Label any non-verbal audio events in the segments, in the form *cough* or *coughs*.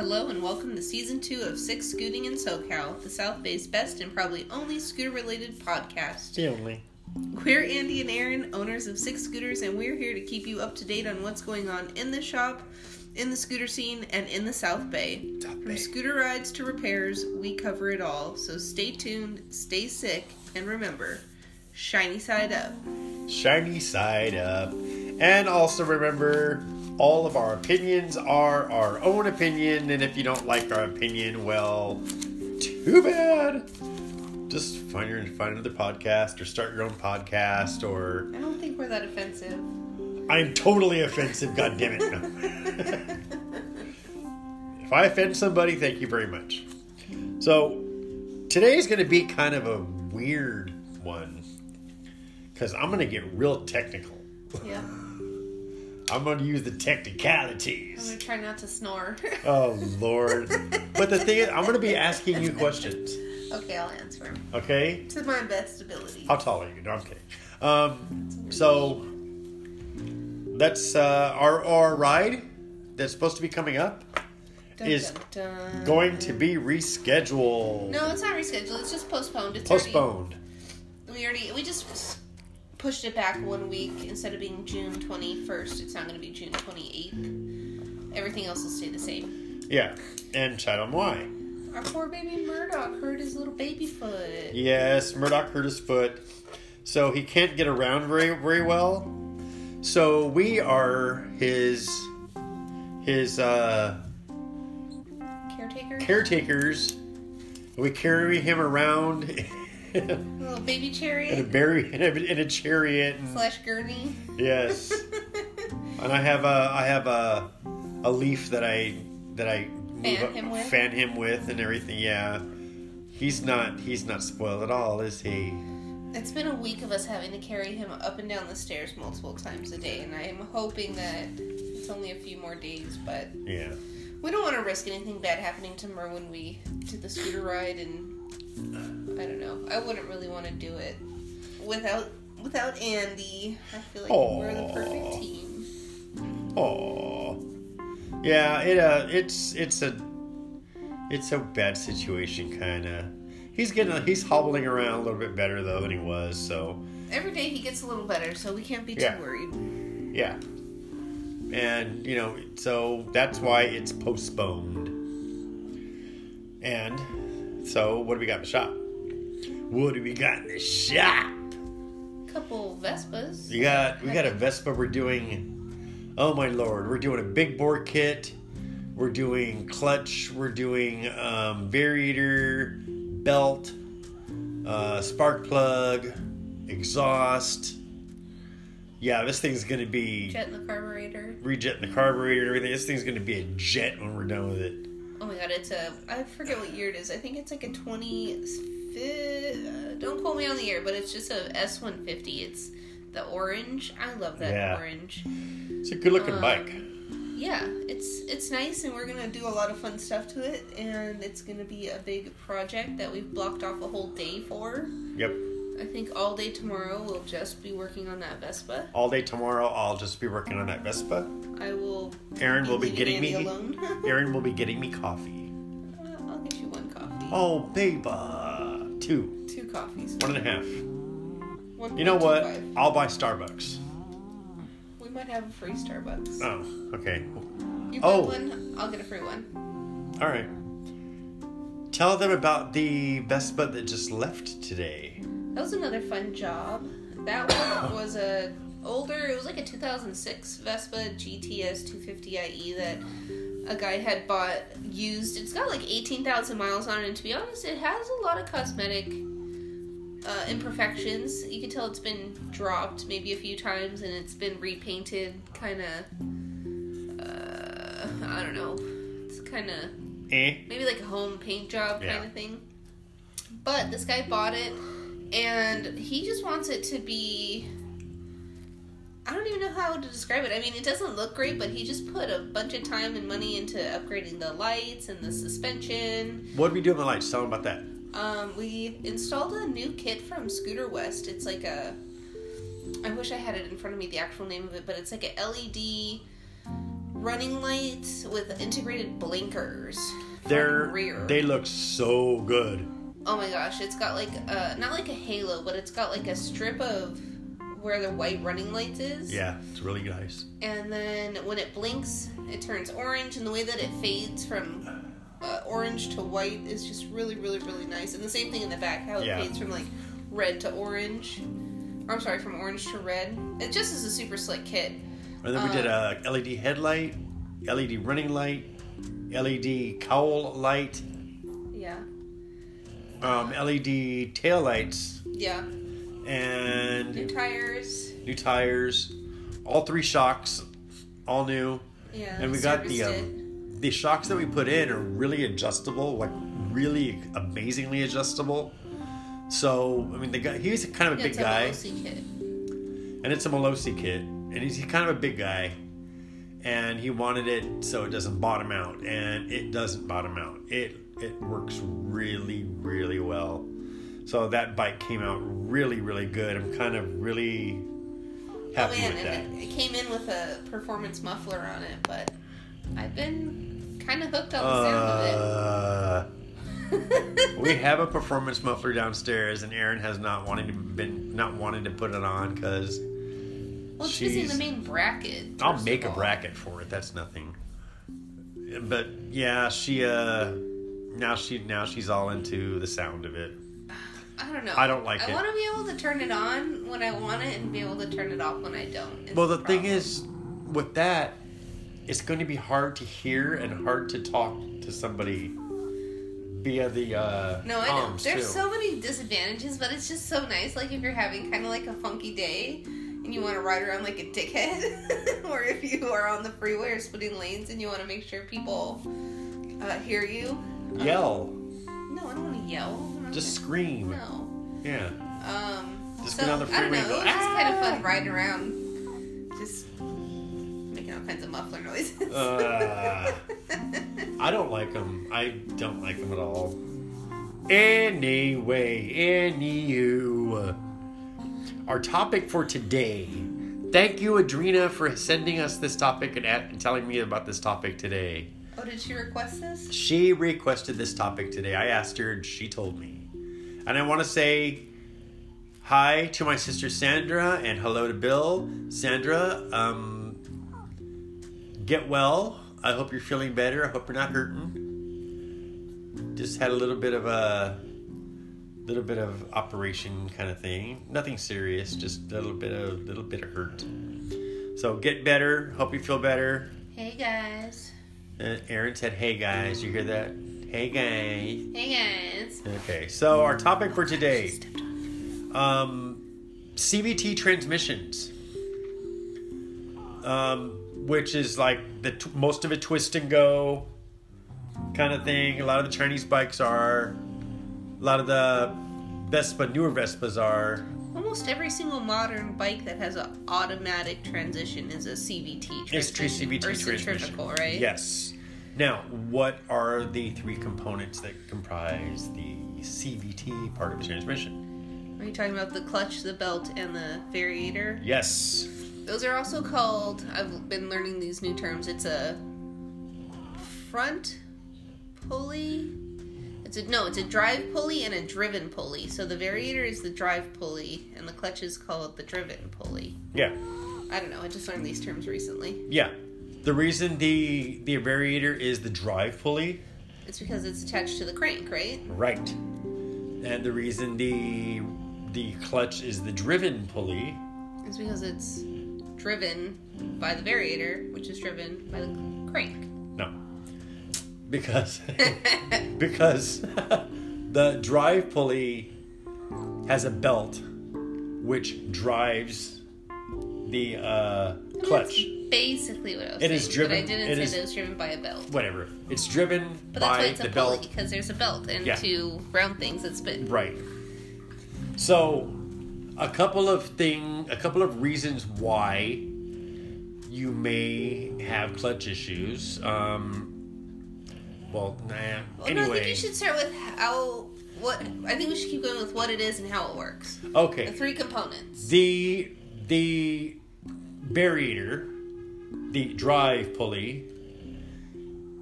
Hello and welcome to season two of Six Scooting in SoCal, the South Bay's best and probably only scooter related podcast. The only. We're Andy and Aaron, owners of Six Scooters, and we're here to keep you up to date on what's going on in the shop, in the scooter scene, and in the South Bay. South From Bay. scooter rides to repairs, we cover it all. So stay tuned, stay sick, and remember shiny side up. Shiny side up. And also remember, all of our opinions are our own opinion, and if you don't like our opinion, well, too bad. Just find your find another podcast or start your own podcast or I don't think we're that offensive. I'm totally offensive, god damn it. No. *laughs* if I offend somebody, thank you very much. So today's gonna be kind of a weird one. Cause I'm gonna get real technical. Yeah. *laughs* I'm going to use the technicalities. I'm gonna try not to snore. Oh, *laughs* Lord. But the thing is, I'm going to be asking you questions. okay, I'll answer. Okay? to my best ability. How tall are you? No, I'm kidding. Um, so, that's uh, our, our ride that's supposed to be coming up Dun, is dun, dun. going to be rescheduled. No, it's not rescheduled. It's just postponed. It's Postponed. Already, we already we just pushed it back one week instead of being June twenty first. It's not going to be June twenty eighth. Everything else will stay the same. Yeah. And tell them why. Our poor baby Murdoch hurt his little baby foot. Yes, Murdoch hurt his foot, so he can't get around very very well. So we are his his uh, Caretaker. caretakers. We carry him around *laughs* *laughs* little baby *laughs* a chariot berry in a, in a chariot. And, slash gurney. yes, *laughs* and I have a I have a a leaf that I that I Fan up- him with? fan him with and everything. Yeah, he's not he's not spoiled at all, is he? It's been a week of us having to carry him up and down the stairs multiple times a day, and I'm hoping that it's only a few more days, but Yeah. We don't want to risk anything bad happening to Mer when we do the scooter ride, and I don't know. I wouldn't really want to do it without without Andy. I feel like we're the perfect team. Oh, yeah. It uh, it's it's a it's a bad situation, kind of. He's getting he's hobbling around a little bit better though than he was. So Every day he gets a little better, so we can't be too Yeah. worried. yeah, and you know, so that's why it's postponed. And so, what do we got in the shop? What do we got in the shop? Couple Vespas. You got we got a Vespa. We're doing. Oh my lord, we're doing a big bore kit. We're doing clutch. We're doing um, variator, belt, uh, spark plug, exhaust. Yeah, this thing's gonna be Jet in the carburetor. rejetting the carburetor and everything. This thing's gonna be a jet when we're done with it. Oh my god, it's a. I forget what year it is. I think it's like a 20. Uh, don't quote me on the year, but it's just a S 150. It's the orange. I love that Yeah. orange. It's a good looking Um, bike. yeah, it's it's nice, and we're gonna do a lot of fun stuff to it, and it's gonna be a big project that we've blocked off a whole day for. Yep. I think all day tomorrow we'll just be working on that Vespa. All day tomorrow, I'll just be working on that Vespa. I will. Aaron will be getting Andy me. alone. *laughs* Aaron will be getting me coffee. I'll get you one coffee. Oh, baby. Two. Two coffees. One and a half. One You know what? 1.25. I'll buy Starbucks. We might have a free Starbucks. Oh, okay. You get oh. one, I'll get a free one. All right. Tell them about the Vespa that just left today. That was another fun job. That one *coughs* was a older. It was like a 2006 Vespa GTS 250IE E that a guy had bought used. It's got like 18,000 miles on it, and to be honest, it has a lot of cosmetic uh, imperfections. You can tell it's been dropped maybe a few times, and it's been repainted. Kind of, uh, I don't know. It's kind of Eh? maybe like a home paint job Yeah. kind of thing. But this guy bought it and he just wants it to be I don't even know how to describe it. I mean, it doesn't look great, but he just put a bunch of time and money into upgrading the lights and the suspension. What did we do with the lights? Tell them about that. Um, we installed a new kit from Scooter West. It's like a I wish I had it in front of me, the actual name of it, but it's like a LED running lights with integrated blinkers. They're. Rear. They look so good. Oh my gosh, it's got like uh not like a halo, but it's got like a strip of where the white running lights is. Yeah, it's really nice. And then when it blinks, it turns orange, and the way that it fades from uh, orange to white is just really, really, really nice. And the same thing in the back, how it Yeah. fades from like red to orange. Or I'm sorry, from orange to red. It just is a super slick kit. And then we did a LED headlight, LED running light, LED cowl light, Yeah. um, LED tail lights, Yeah. And New tires. new tires, all three shocks, all new. Yeah. And we got the um, the shocks that we put in are really adjustable, like really amazingly adjustable. So I mean, the guy he's kind of a. Yeah, big it's a guy, kit. and it's a Malossi kit, and he's kind of a big guy, and he wanted it so it doesn't bottom out, and it doesn't bottom out. It it works really really well. So that bike came out really really good. I'm kind of really Oh happy man, with that. it, it came in with a performance muffler on it, but I've been kind of hooked on the sound Uh, of it. we have a performance muffler downstairs, and Erin has not wanted to been not wanted to put it on because Well, it's She's- the main bracket. I'll make a bracket for it. That's nothing. But yeah, she uh now she now she's all into the sound of it. I don't know. I don't like I it. I want to be able to turn it on when I want it and be able to turn it off when I don't. is Well, the thing is, with that, it's going to be hard to hear and hard to talk to somebody via the uh, No, I know. comms, There's too. so many disadvantages, but it's just so nice. Like if you're having kind of like a funky day and you want to ride around like a dickhead, *laughs* or if you are on the freeway or splitting lanes and you want to make sure people uh, hear you. Um, yell, No, I don't want to yell. I'm not just gonna- scream. No. Yeah. Um, Just so, get on the I don't know. and go, it was just kind of "Ah!" fun riding around, just making all kinds of muffler noises. Uh, I don't like them. I don't like them at all. Anyway, anywho, our topic for today. Thank you, Adrena, for sending us this topic and, at, and telling me about this topic today. oh, did she request this? She requested this topic today. I asked her, and she told me. And I want to say hi to my sister Sandra and hello to Bill. Sandra, um, get well. I hope you're feeling better. I hope you're not hurting. Just had a little bit of a little bit of operation kind of thing. Nothing serious, just a little bit of a little bit of hurt. So get better. Hope you feel better. Hey guys. Uh, Aaron said, "Hey guys, you hear that? Hey guys." Hey guys. Okay, so our topic for today, um, CVT transmissions, um, which is like the t- most of it twist and go kind of thing. A lot of the Chinese bikes are, a lot of the Vespa, newer Vespas are. Almost every single modern bike that has an automatic transition is a CVT transmission. It's true CVT or transmission. centrifugal, right? Yes. Now, what are the three components that comprise the CVT part of the transmission? Are you talking about the clutch, the belt, and the variator? Yes. Those are also called. I've been learning these new terms. It's a front pulley. It's a no. It's a drive pulley and a driven pulley. So the variator is the drive pulley, and the clutch is called the driven pulley. Yeah. I don't know. I just learned these terms recently. Yeah. The reason the the variator is the drive pulley, It's because it's attached to the crank, right? right? And the reason the the clutch is the driven pulley, It's because it's driven by the variator, which is driven by the crank. no, because *laughs* because *laughs* the drive pulley has a belt which drives the uh, clutch. That's basically what I was It saying. is driven- But I didn't it say is- that it was driven by a belt. Whatever. It's driven But that's why by it's a the pulley belt. because there's a belt and Yeah. two round things that spin. Right. So, a couple of thing, a couple of reasons why you may have clutch issues. Um, well, nah. Well, no, I think anyway, you should start with how. What I think we should keep going with what it is and how it works. The okay. three components. The the variator the drive pulley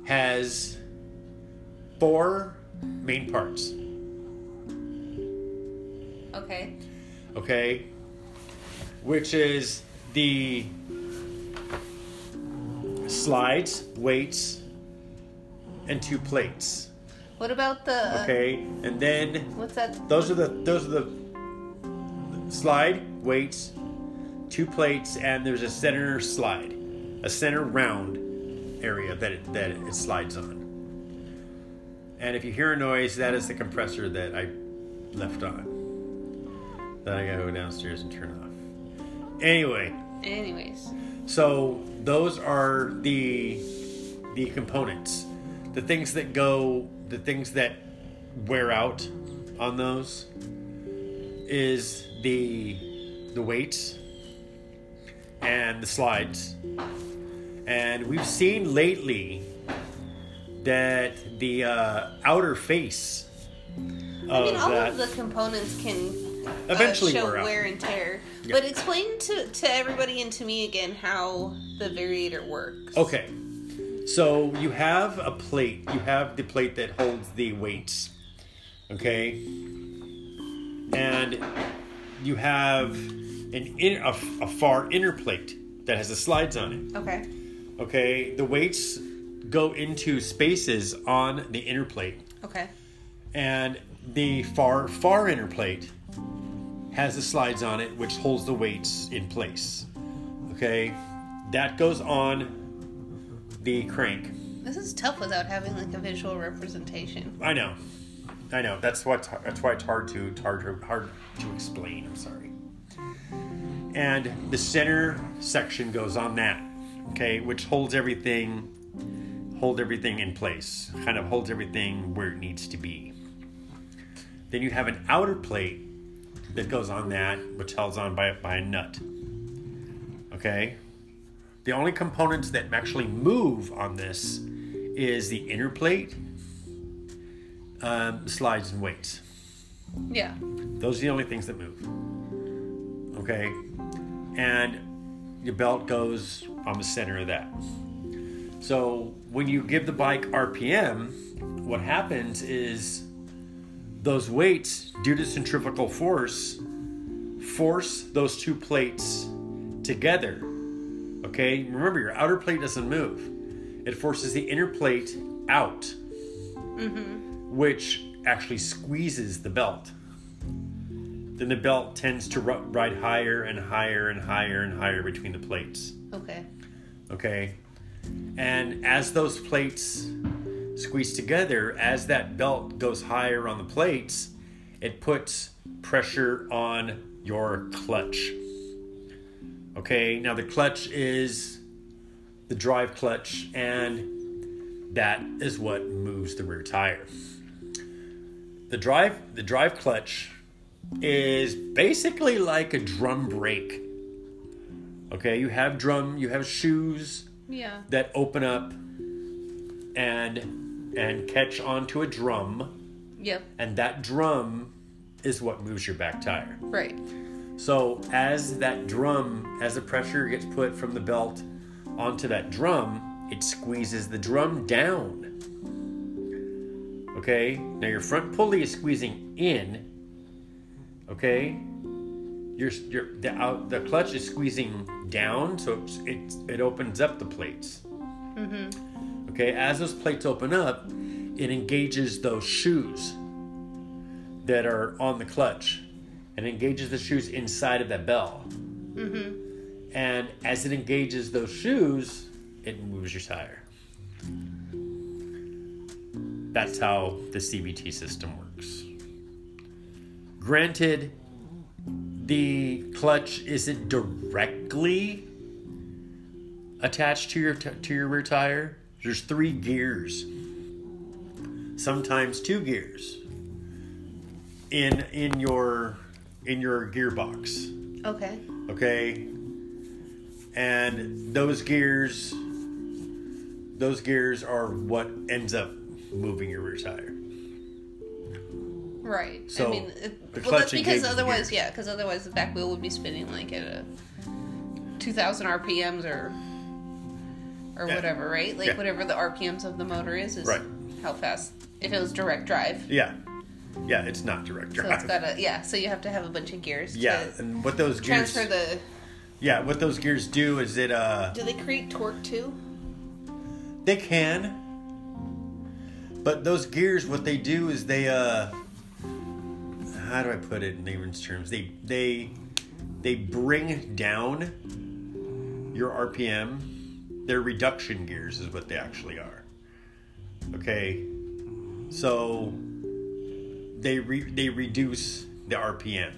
has four main parts. Okay. Okay, which is the slides, weights, and two plates. What about the? Okay, and then What's that? those are the those are the slide weights, two plates, and there's a center slide, a center round area that it, that it slides on. And if you hear a noise, that is the compressor that I left on. That I gotta go downstairs and turn off. Anyway, Anyways. so those are the the components, the things that go, the things that wear out on those is the the weights and the slides. And we've seen lately that the uh, outer face of I mean, all that of the components can uh, Eventually show wear out. wear and tear. Yeah. But explain to, to everybody and to me again how the variator works. Okay. So you have a plate. You have the plate that holds the weights. Okay. And you have an in, a, a far inner plate that has the slides on it. Okay. Okay. The weights go into spaces on the inner plate, Okay. and the far far inner plate has the slides on it, which holds the weights in place. Okay. That goes on the crank. This is tough without having like a visual representation. I know, I know. That's what. That's why it's hard to hard to hard to explain. I'm sorry. And the center section goes on that, okay, which holds everything, hold everything in place, kind of holds everything where it needs to be. Then you have an outer plate that goes on that, which holds on by by a nut. Okay. The only components that actually move on this is the inner plate, um, slides, and weights. Yeah. Those are the only things that move. Okay? And your belt goes on the center of that. So when you give the bike RPM, what happens is those weights, due to centrifugal force, force those two plates together. Okay? Remember, your outer plate doesn't move, it forces the inner plate out, mm-hmm. which actually squeezes the belt then the belt tends to ru- ride higher and higher and higher and higher between the plates. Okay. Okay? And as those plates squeeze together, as that belt goes higher on the plates, it puts pressure on your clutch. Okay? Now, the clutch is the drive clutch, and that is what moves the rear tire. The drive, the drive clutch is basically like a drum brake. Okay, you have drum, you have shoes Yeah. that open up and and catch onto a drum, Yep. and that drum is what moves your back tire. Right. So as that drum, as the pressure gets put from the belt onto that drum, it squeezes the drum down. Okay, now your front pulley is squeezing in. Okay, your your the out the clutch is squeezing down, so it's, it it opens up the plates. Mm-hmm. Okay, as those plates open up, it engages those shoes that are on the clutch and engages the shoes inside of that bell. Mm-hmm. And as it engages those shoes, it moves your tire. That's how the CVT system works. Granted, the clutch isn't directly attached to your t- to your rear tire. There's three gears, sometimes two gears in in your in your gearbox. Okay. Okay, and those gears those gears are what ends up moving your rear tire. Right. So, I mean, it, the well, that's because otherwise, gears. yeah, because otherwise the back wheel would be spinning like at a 2,000 RPMs or or Yeah. whatever, right? Like Yeah. whatever the RPMs of the motor is, is Right. how fast. If it was direct drive, Yeah, yeah, it's not direct drive. so it's drive. got a yeah. So you have to have a bunch of gears. yeah, To and what those gears? transfer the. Yeah, what those gears do is it uh Do they create torque too? they can, but those gears what they do is they uh how do I put it in layman's terms? They they they bring down your RPM. They're reduction gears is what they actually are. Okay, so they re- they reduce the RPM.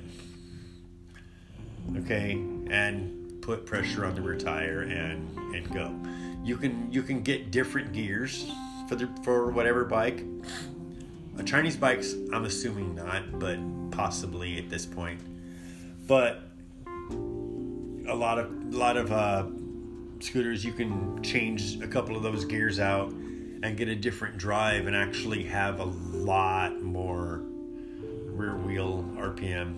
Okay, and put pressure on the rear tire and and go. You can you can get different gears for the for whatever bike. A Chinese bikes, I'm assuming not, but possibly at this point. But a lot of a lot of uh, scooters, you can change a couple of those gears out and get a different drive and actually have a lot more rear wheel RPM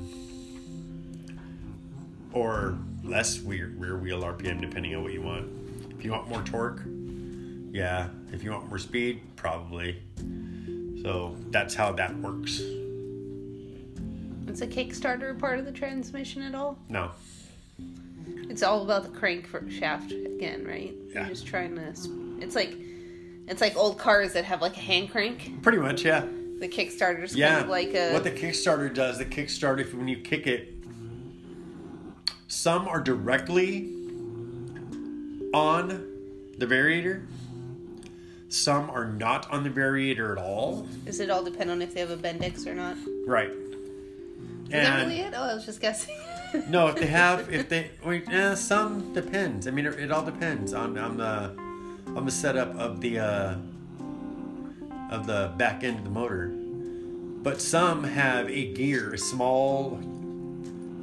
or less rear, rear wheel RPM depending on what you want. If you want more torque, yeah. If you want more speed, probably. So that's how that works. It's a Kickstarter part of the transmission at all? No, It's all about the crank for shaft again, right? Yeah. You're just trying to. It's like, it's like old cars that have like a hand crank. pretty much, yeah. The Kickstarter's Yeah. kind of like a. what the Kickstarter does, the Kickstarter, when you kick it, some are directly on the variator. Some are not on the variator at all. Does it all depend on if they have a Bendix or not? Right. Is Right. that really it? Oh, I was just guessing. No, if they have, *laughs* if they, wait, eh, some depends. I mean, it, it all depends on on the on the setup of the uh, of the back end of the motor. But some have a gear, a small,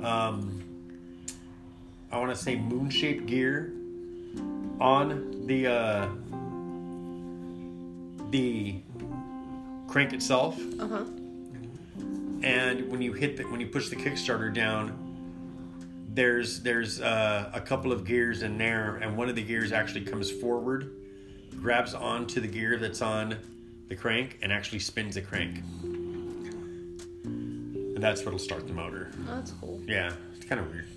um, I want to say moon-shaped gear on the uh, the crank itself uh huh. and when you hit the, when you push the Kickstarter down, there's there's uh, a couple of gears in there, and one of the gears actually comes forward, grabs onto the gear that's on the crank, and actually spins the crank, and that's what'll start the motor. Oh, that's cool. Yeah, it's kind of weird.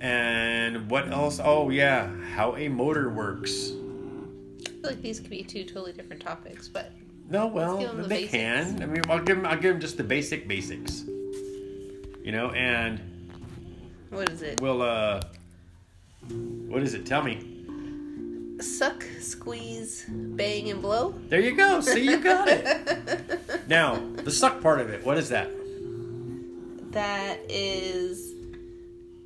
And what else? Oh yeah, how a motor works. Feel like these could be two totally different topics, but No, well, the they basics. can. I mean, I'll give them. I'll give them just the basic basics. You know, and what is it? Well, uh, what is it? Tell me. Suck, squeeze, bang, and blow. There you go. See, you got it. *laughs* Now, the suck part of it. What is that? That is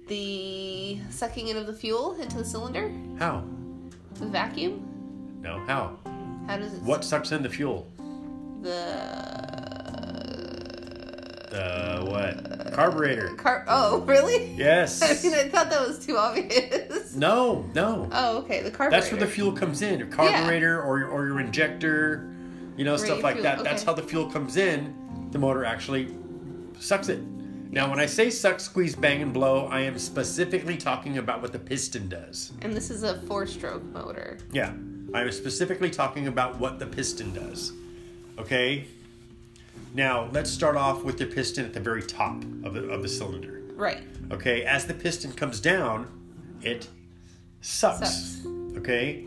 the sucking in of the fuel into the cylinder. How? The vacuum. No, how? How does it? What sucks in the fuel? The The what? Carburetor. car. Oh, really? Yes. *laughs* I mean, I thought that was too obvious. *laughs* No, no. Oh, okay. The carburetor. That's where the fuel comes in. Your carburetor or your, or your injector, you know, stuff like fuel- that. That's how the fuel comes in. The motor actually sucks it. Now, when I say suck, squeeze, bang, and blow, I am specifically talking about what the piston does. And this is a four-stroke motor. Yeah, I am specifically talking about what the piston does. Okay? Now, let's start off with the piston at the very top of the, of the cylinder. Right. Okay, as the piston comes down, it sucks. Sucks. Okay?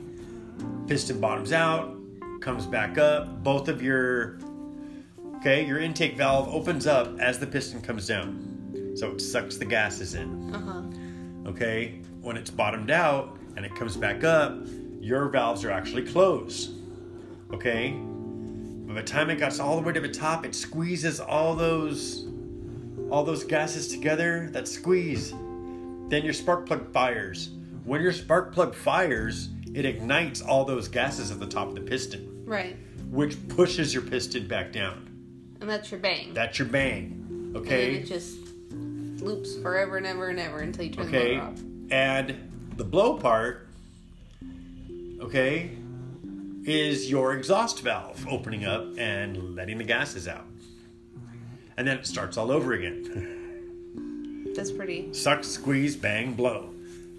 Piston bottoms out, comes back up. Both of your okay, your intake valve opens up as the piston comes down. So it sucks the gases in. Uh huh. Okay? When it's bottomed out and it comes back up, your valves are actually closed. Okay? By the time it gets all the way to the top, it squeezes all those all those gases together. That squeeze. Then your spark plug fires. When your spark plug fires, it ignites all those gases at the top of the piston, Right. which pushes your piston back down. And that's your bang. That's your bang. Okay. And it just loops forever and ever and ever until you turn Okay? the motor off. And the blow part, okay, is your exhaust valve opening up and letting the gases out. And then it starts all over again. *laughs* That's pretty. Suck, squeeze, bang, blow.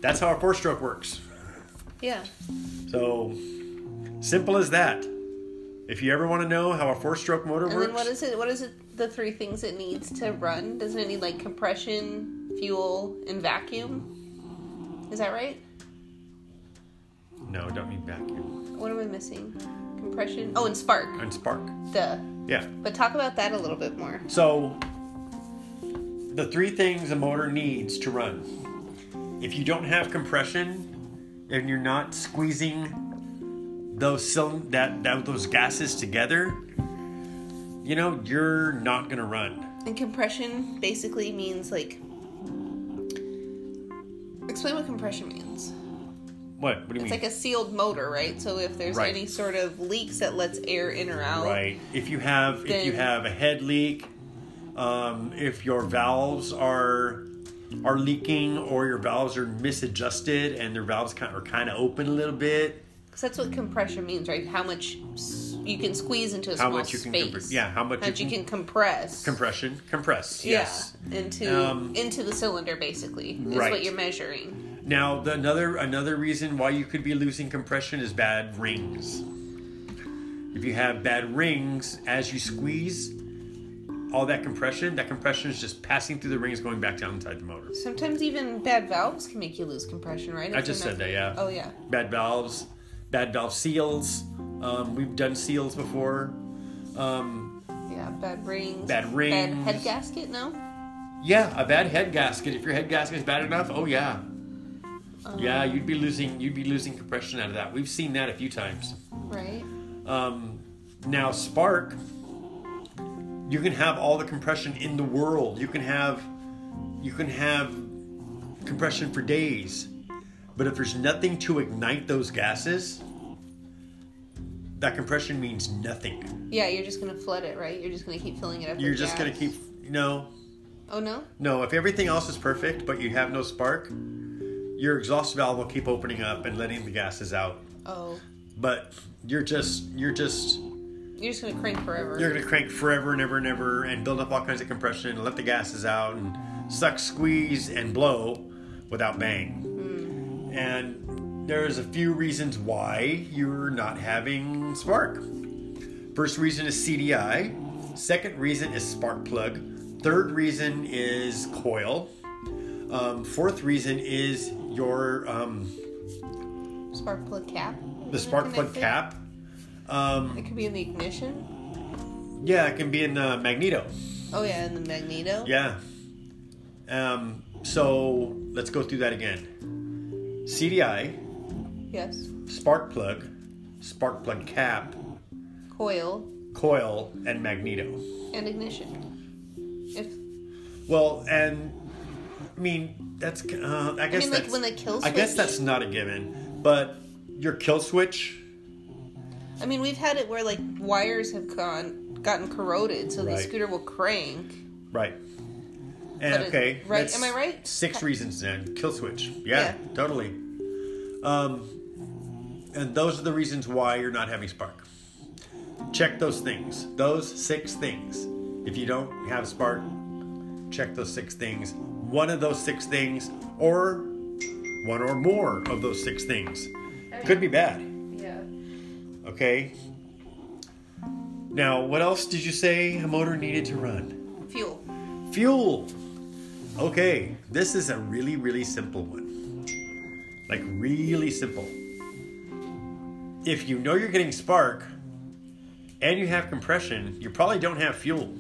That's how a four stroke works. Yeah. So simple as that. If you ever want to know how a four-stroke motor And works, then what is it? What is it? The three things it needs to run? Doesn't it need like compression, fuel, and vacuum? Is that right? No, don't need vacuum What am I missing? Compression. Oh, and spark. and spark. Duh. Yeah. But talk about that a little bit more. So the three things a motor needs to run. If you don't have compression and you're not squeezing those cylind- that, that those gases together, you know, you're not gonna run. And compression basically means like. Explain what compression means. What? What do you It's mean? like a sealed motor, right? So if there's Right. any sort of leaks that lets air in or out, Right. If you have if you have a head leak, um, if your valves are are leaking or your valves are misadjusted and their valves kind are kind of open a little bit, because that's what compression means, right? How much you can squeeze into a how small much you can space. compre- yeah, how much How much you can compress. compression compress. Yes. Yeah, into Um, into the cylinder basically is right. what you're measuring. Now, the, another another reason why you could be losing compression is bad rings. If you have bad rings, as you squeeze, all that compression, that compression is just passing through the rings, going back down inside the motor. Sometimes even bad valves can make you lose compression, right? I just said not- that, yeah. Oh yeah. Bad valves, bad valve seals. Um, we've done seals before. Um, Yeah, bad rings. Bad rings. Bad head gasket, no? yeah, a bad head gasket. If your head gasket is bad enough, oh yeah, Um, yeah, you'd be losing you'd be losing compression out of that. We've seen that a few times. Right. Um, now, spark, you can have all the compression in the world. You can have, you can have compression for days, but if there's nothing to ignite those gases, that compression means nothing. Yeah, you're just gonna flood it, right? You're just gonna keep filling it up. You're just gonna keep, no, Oh no. no. If everything else is perfect, but you have no spark, your exhaust valve will keep opening up and letting the gases out. Oh, But you're just, you're just you're just gonna crank forever. You're gonna crank forever and ever and ever and build up all kinds of compression and let the gases out and suck, squeeze, and blow without bang. And there's a few reasons why you're not having spark. First reason is CDI. Second reason is spark plug. Third reason is coil. Um, fourth reason is your um, Spark plug cap. the spark plug cap. Um, It could be in the ignition. yeah, it can be in the magneto. Oh yeah, in the magneto. Yeah. Um, so let's go through that again. CDI, Yes. spark plug, spark plug cap, Coil coil, and magneto. and ignition. If Well, and I mean that's uh, I guess I mean, like, when the kill switch. I guess that's not a given, but your kill switch. I mean, we've had it where like wires have gone gotten corroded, so the scooter will crank. Right. And it- okay, right, am I right? Six reasons then. Kill switch. Yeah, Yeah. totally. Um, and those are the reasons why you're not having spark. Check those things. Those six things. If you don't have spark, check those six things. One of those six things, or one or more of those six things, could be bad. Yeah. Okay. Now, what else did you say a motor needed to run? Fuel. Fuel. Okay, this is a really, really simple one. Like, really simple. If you know you're getting spark and you have compression, you probably don't have fuel.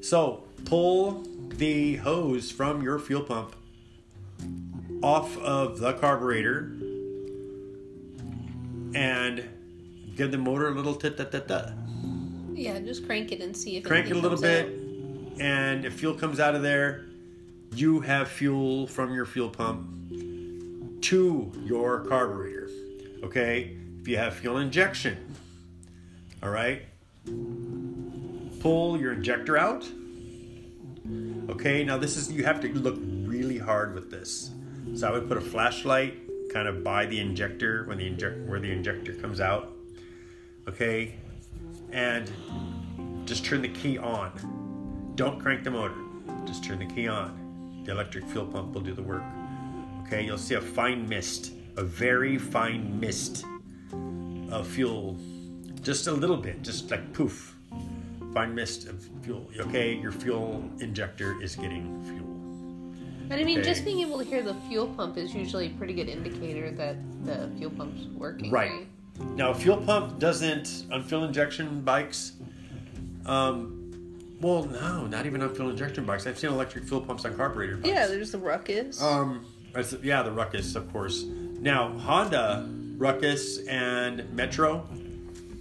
So, pull the hose from your fuel pump off of the carburetor and give the motor a little tit tat tat tat Yeah, just crank it and see if crank it a little bit, and if fuel comes out of there, you have fuel from your fuel pump to your carburetor. Okay? If you have fuel injection, all right, pull your injector out. Okay, now this is, you have to look really hard with this. So I would put a flashlight kind of by the injector when the inject where the injector comes out. Okay, and just turn the key on. Don't crank the motor. Just turn the key on. The electric fuel pump will do the work. Okay, you'll see a fine mist a very fine mist of fuel, just a little bit, just like poof, fine mist of fuel. Okay, your fuel injector is getting fuel. And I mean, Okay. just being able to hear the fuel pump is usually a pretty good indicator that the fuel pump's working. Right. Right. Now, fuel pump doesn't on fuel injection bikes. Um, well, no, not even on fuel injection bikes. I've seen electric fuel pumps on carburetor bikes. Yeah, there's the Ruckus. Um, yeah, the Ruckus, of course. Now, Honda Ruckus and Metro,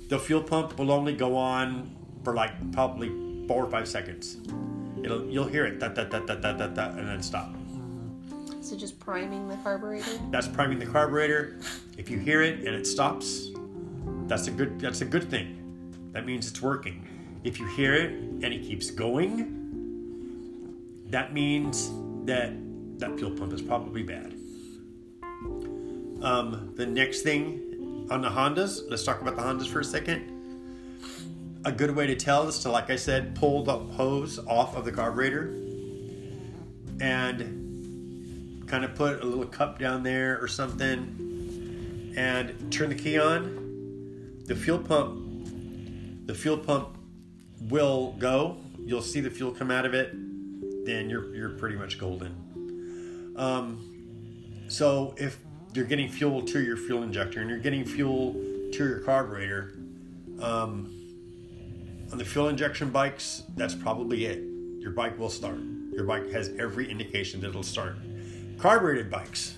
the fuel pump will only go on for like probably four or five seconds. It'll you'll hear it, da, da, da, da, da, da, da, and then stop. so just priming the carburetor. That's priming the carburetor. If you hear it and it stops, that's a good that's a good thing. That means it's working. If you hear it and it keeps going, that means that that fuel pump is probably bad. Um, the next thing on the Hondas, let's talk about the Hondas for a second. A good way to tell is to, like I said, pull the hose off of the carburetor and kind of put a little cup down there or something and turn the key on. The fuel pump the fuel pump will go. You'll see the fuel come out of it. Then you're you're pretty much golden. Um, so if you're getting fuel to your fuel injector and you're getting fuel to your carburetor um, on the fuel injection bikes that's probably it. Your bike will start. Your bike has every indication that it'll start. Carbureted bikes.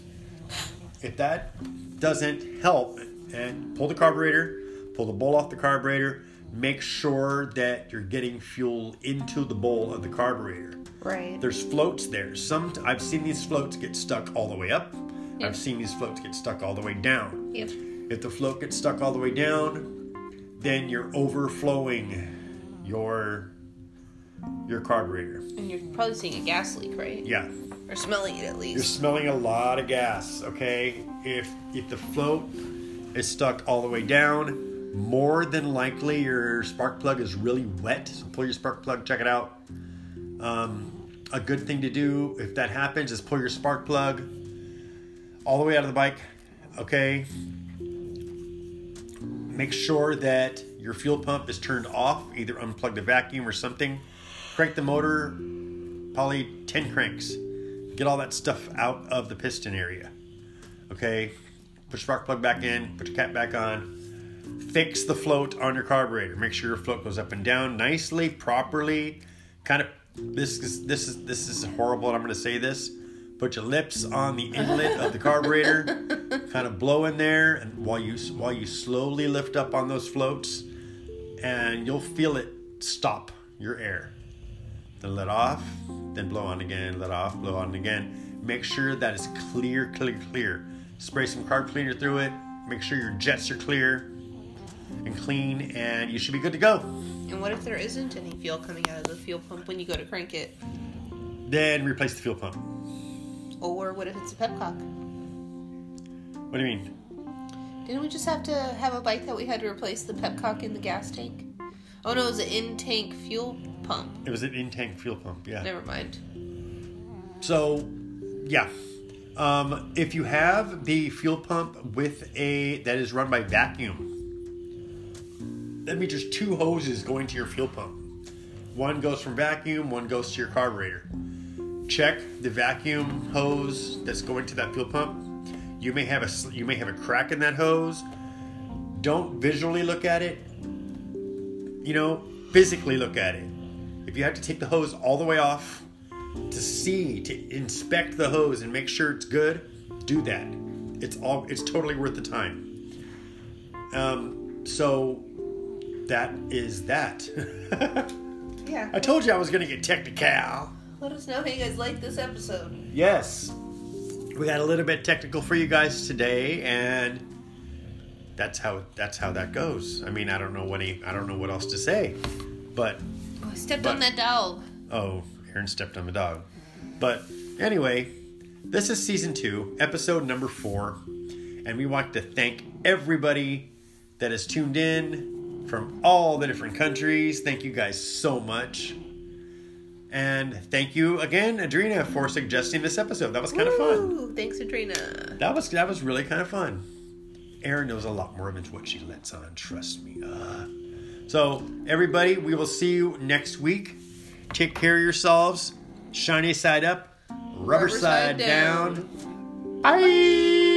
If that doesn't help and pull the carburetor pull the bowl off the carburetor make sure that you're getting fuel into the bowl of the carburetor. Right. there's floats there. Some i've seen these floats get stuck all the way up. Yeah. i've seen these floats get stuck all the way down. Yep. if the float gets stuck all the way down, then you're overflowing your your carburetor. And you're probably seeing a gas leak, right? Yeah, Or smelling it at least. you're smelling a lot of gas. Okay, if if the float is stuck all the way down, more than likely your spark plug is really wet. So pull your spark plug, check it out. Um, a good thing to do if that happens is pull your spark plug all the way out of the bike. Okay. Make sure that your fuel pump is turned off. Either unplug the vacuum or something. Crank the motor, probably 10 cranks. Get all that stuff out of the piston area. Okay. Put your spark plug back in, put your cap back on. Fix the float on your carburetor. Make sure your float goes up and down nicely, properly. Kind of this is this is this is horrible. and I'm going to say this. Put your lips on the inlet of the carburetor. *laughs* kind of blow in there, and while you while you slowly lift up on those floats, and you'll feel it stop your air. Then let off, then blow on again, let off, blow on again. Make sure that it's clear, clear, clear. Spray some carb cleaner through it. Make sure your jets are clear and clean, and you should be good to go. And what if there isn't any fuel coming out of the fuel pump when you go to crank it? Then replace the fuel pump. Or what if it's a petcock? What do you mean? Didn't we just have to have a bike that we had to replace the petcock in the gas tank? Oh no, it was an in-tank fuel pump. It was an in-tank fuel pump. Yeah. Never mind. So, yeah. Um, if you have the fuel pump with a that is run by vacuum, that means there's two hoses going to your fuel pump. One goes from vacuum, one goes to your carburetor. Check the vacuum hose that's going to that fuel pump. You may have a you may have a crack in that hose. Don't visually look at it. You know, physically look at it. If you have to take the hose all the way off, to see to inspect the hose and make sure it's good do that it's all it's totally worth the time um so that is that Yeah. *laughs* i told you i was gonna get technical Let us know how you guys like this episode. yes we got a little bit technical for you guys today and that's how that's how that goes i mean i don't know what i don't know what else to say but Oh, I stepped But- on that dog. Oh, Aaron stepped on the dog. But anyway, this is season two, episode number four, and we want to thank everybody that has tuned in from all the different countries. Thank you guys so much. And thank you again, Adrena, for suggesting this episode. That was kind of fun. Thanks, Adrena. That was that was really kind of fun. Erin knows a lot more than what she lets on. Trust me. Uh, so everybody, we will see you next week. Take care of yourselves. Shiny side up, rubber, Rubber side, side down. down. Bye.